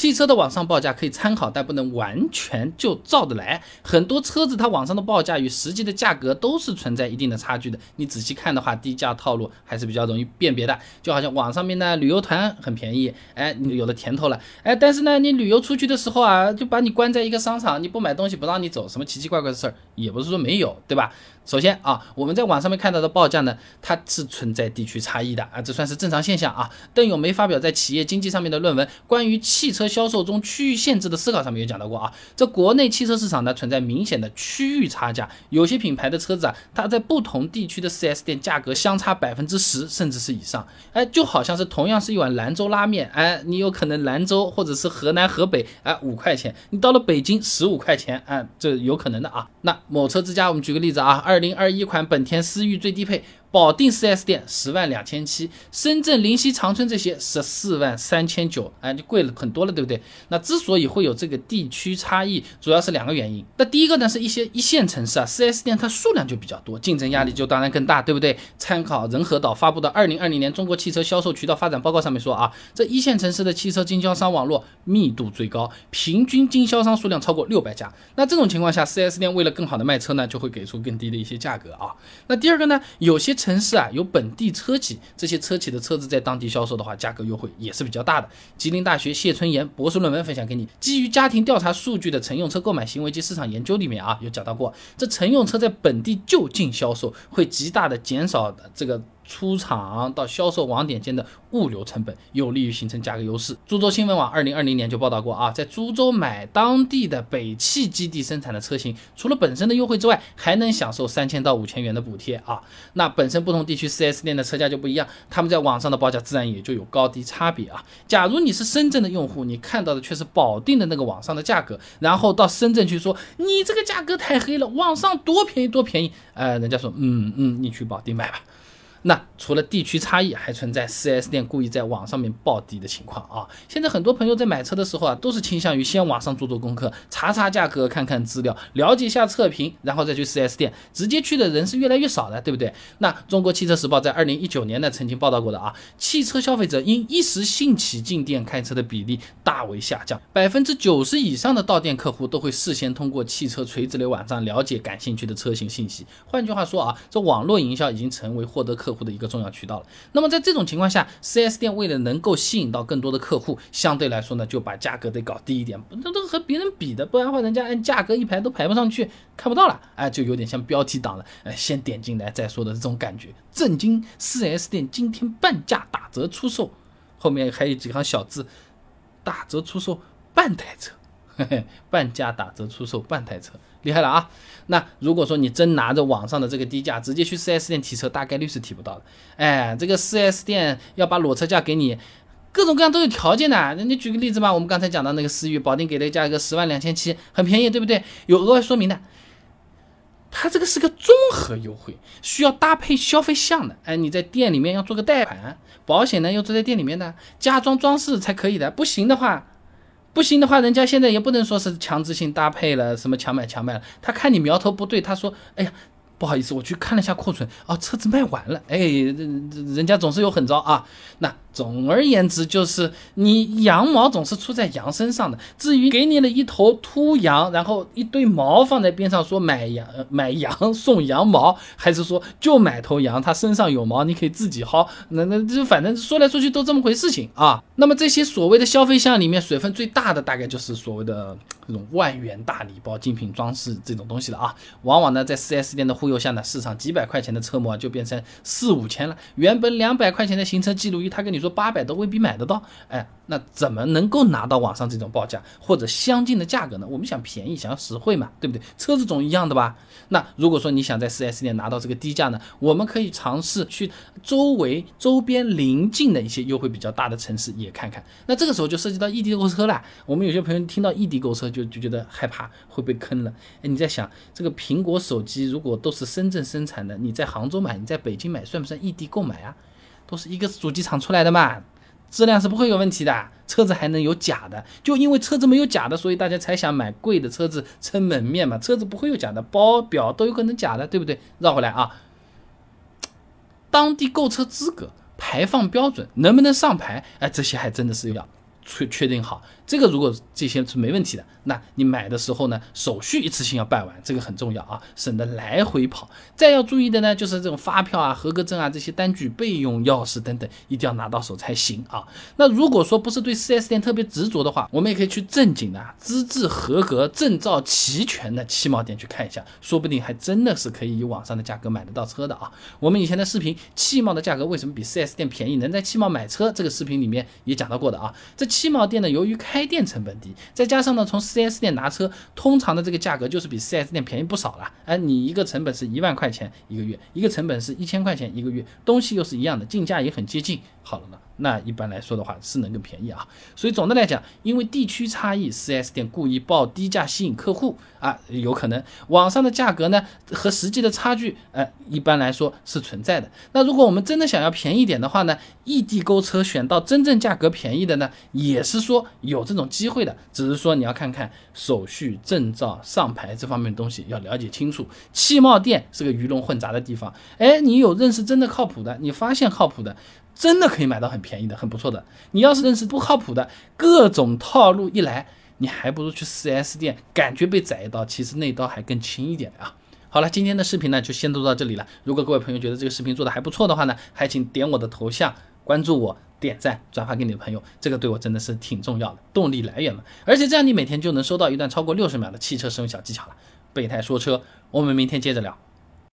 汽车的网上报价可以参考，但不能完全就照着来。很多车子它网上的报价与实际的价格都是存在一定的差距的。你仔细看的话，低价套路还是比较容易辨别的。就好像网上面呢，旅游团很便宜，哎，你有了甜头了，哎，但是呢，你旅游出去的时候啊，就把你关在一个商场，你不买东西不让你走，什么奇奇怪怪的事儿也不是说没有，对吧？首先啊，我们在网上面看到的报价呢，它是存在地区差异的啊，这算是正常现象啊。邓永梅发表在企业经济上面的论文《关于汽车销售中区域限制的思考》上面有讲到过啊，这国内汽车市场呢存在明显的区域差价，有些品牌的车子啊，它在不同地区的 4S 店价格相差百分之十甚至是以上，哎，就好像是同样是一碗兰州拉面，哎，你有可能兰州或者是河南河北，哎，五块钱，你到了北京十五块钱，哎，这有可能的啊。那某车之家，我们举个例子啊，二零二一款本田思域最低配。保定 4S 店十万两千七，深圳临溪长春这些十四万三千九，哎，就贵了很多了，对不对？那之所以会有这个地区差异，主要是两个原因。那第一个呢，是一些一线城市啊，4S 店它数量就比较多，竞争压力就当然更大，对不对？参考仁和岛发布的二零二零年中国汽车销售渠道发展报告上面说啊，这一线城市的汽车经销商网络密度最高，平均经销商数量超过六百家。那这种情况下，4S 店为了更好的卖车呢，就会给出更低的一些价格啊。那第二个呢，有些城市啊，有本地车企，这些车企的车子在当地销售的话，价格优惠也是比较大的。吉林大学谢春岩博士论文分享给你，基于家庭调查数据的乘用车购买行为及市场研究里面啊，有讲到过，这乘用车在本地就近销售，会极大的减少这个。出厂到销售网点间的物流成本，有利于形成价格优势。株洲新闻网二零二零年就报道过啊，在株洲买当地的北汽基地生产的车型，除了本身的优惠之外，还能享受三千到五千元的补贴啊。那本身不同地区 4S 店的车价就不一样，他们在网上的报价自然也就有高低差别啊。假如你是深圳的用户，你看到的却是保定的那个网上的价格，然后到深圳去说你这个价格太黑了，网上多便宜多便宜，呃，人家说嗯嗯，你去保定买吧。那除了地区差异，还存在 4S 店故意在网上面报低的情况啊！现在很多朋友在买车的时候啊，都是倾向于先网上做做功课，查查价格，看看资料，了解一下测评，然后再去 4S 店。直接去的人是越来越少的，对不对？那中国汽车时报在2019年呢曾经报道过的啊，汽车消费者因一时兴起进店开车的比例大为下降，百分之九十以上的到店客户都会事先通过汽车垂直流网站了解感兴趣的车型信息。换句话说啊，这网络营销已经成为获得客客户的一个重要渠道了。那么在这种情况下，4S 店为了能够吸引到更多的客户，相对来说呢，就把价格得搞低一点，那都和别人比的，不然的话，人家按价格一排都排不上去，看不到了，哎，就有点像标题党了，哎，先点进来再说的这种感觉。震惊！4S 店今天半价打折出售，后面还有几行小字：打折出售半台车。嘿嘿半价打折出售半台车，厉害了啊！那如果说你真拿着网上的这个低价直接去 4S 店提车，大概率是提不到的。哎，这个 4S 店要把裸车价给你，各种各样都有条件的。那你举个例子嘛，我们刚才讲到那个思域，保定给的价格十万两千七，很便宜，对不对？有额外说明的，它这个是个综合优惠，需要搭配消费项的。哎，你在店里面要做个贷款，保险呢要做在店里面的，加装装饰才可以的，不行的话。不行的话，人家现在也不能说是强制性搭配了，什么强买强卖了。他看你苗头不对，他说：“哎呀。”不好意思，我去看了一下库存，哦，车子卖完了，哎，人人家总是有狠招啊。那总而言之，就是你羊毛总是出在羊身上的。至于给你了一头秃羊，然后一堆毛放在边上，说买羊买羊送羊毛，还是说就买头羊，它身上有毛，你可以自己薅。那那就反正说来说去都这么回事情啊。那么这些所谓的消费项里面，水分最大的大概就是所谓的这种万元大礼包、精品装饰这种东西了啊。往往呢，在 4S 店的忽悠。下呢，市场几百块钱的车模就变成四五千了。原本两百块钱的行车记录仪，他跟你说八百都未必买得到。哎，那怎么能够拿到网上这种报价或者相近的价格呢？我们想便宜，想要实惠嘛，对不对？车子总一样的吧？那如果说你想在 4S 店拿到这个低价呢，我们可以尝试去周围周边邻近的一些优惠比较大的城市也看看。那这个时候就涉及到异地购车了。我们有些朋友听到异地购车就就觉得害怕会被坑了。哎，你在想这个苹果手机如果都是深圳生产的，你在杭州买，你在北京买，算不算异地购买啊？都是一个主机厂出来的嘛，质量是不会有问题的。车子还能有假的？就因为车子没有假的，所以大家才想买贵的车子撑门面嘛。车子不会有假的，包表都有可能假的，对不对？绕回来啊，当地购车资格、排放标准能不能上牌？哎，这些还真的是要确确定好，这个如果这些是没问题的，那你买的时候呢，手续一次性要办完，这个很重要啊，省得来回跑。再要注意的呢，就是这种发票啊、合格证啊这些单据、备用钥匙等等，一定要拿到手才行啊。那如果说不是对 4S 店特别执着的话，我们也可以去正经的、资质合格、证照齐全的汽贸店去看一下，说不定还真的是可以以网上的价格买得到车的啊。我们以前的视频，汽贸的价格为什么比 4S 店便宜？能在汽贸买车这个视频里面也讲到过的啊。这汽贸店呢，由于开店成本低，再加上呢，从 4S 店拿车，通常的这个价格就是比 4S 店便宜不少了。哎，你一个成本是一万块钱一个月，一个成本是一千块钱一个月，东西又是一样的，进价也很接近。好了呢。那一般来说的话是能更便宜啊，所以总的来讲，因为地区差异，4S 店故意报低价吸引客户啊，有可能网上的价格呢和实际的差距，呃，一般来说是存在的。那如果我们真的想要便宜点的话呢，异地购车选到真正价格便宜的呢，也是说有这种机会的，只是说你要看看手续、证照、上牌这方面的东西要了解清楚。汽贸店是个鱼龙混杂的地方，哎，你有认识真的靠谱的，你发现靠谱的。真的可以买到很便宜的，很不错的。你要是认识不靠谱的，各种套路一来，你还不如去 4S 店，感觉被宰一刀，其实那刀还更轻一点啊。好了，今天的视频呢就先录到这里了。如果各位朋友觉得这个视频做的还不错的话呢，还请点我的头像，关注我，点赞，转发给你的朋友，这个对我真的是挺重要的，动力来源嘛。而且这样你每天就能收到一段超过六十秒的汽车使用小技巧了。备胎说车，我们明天接着聊。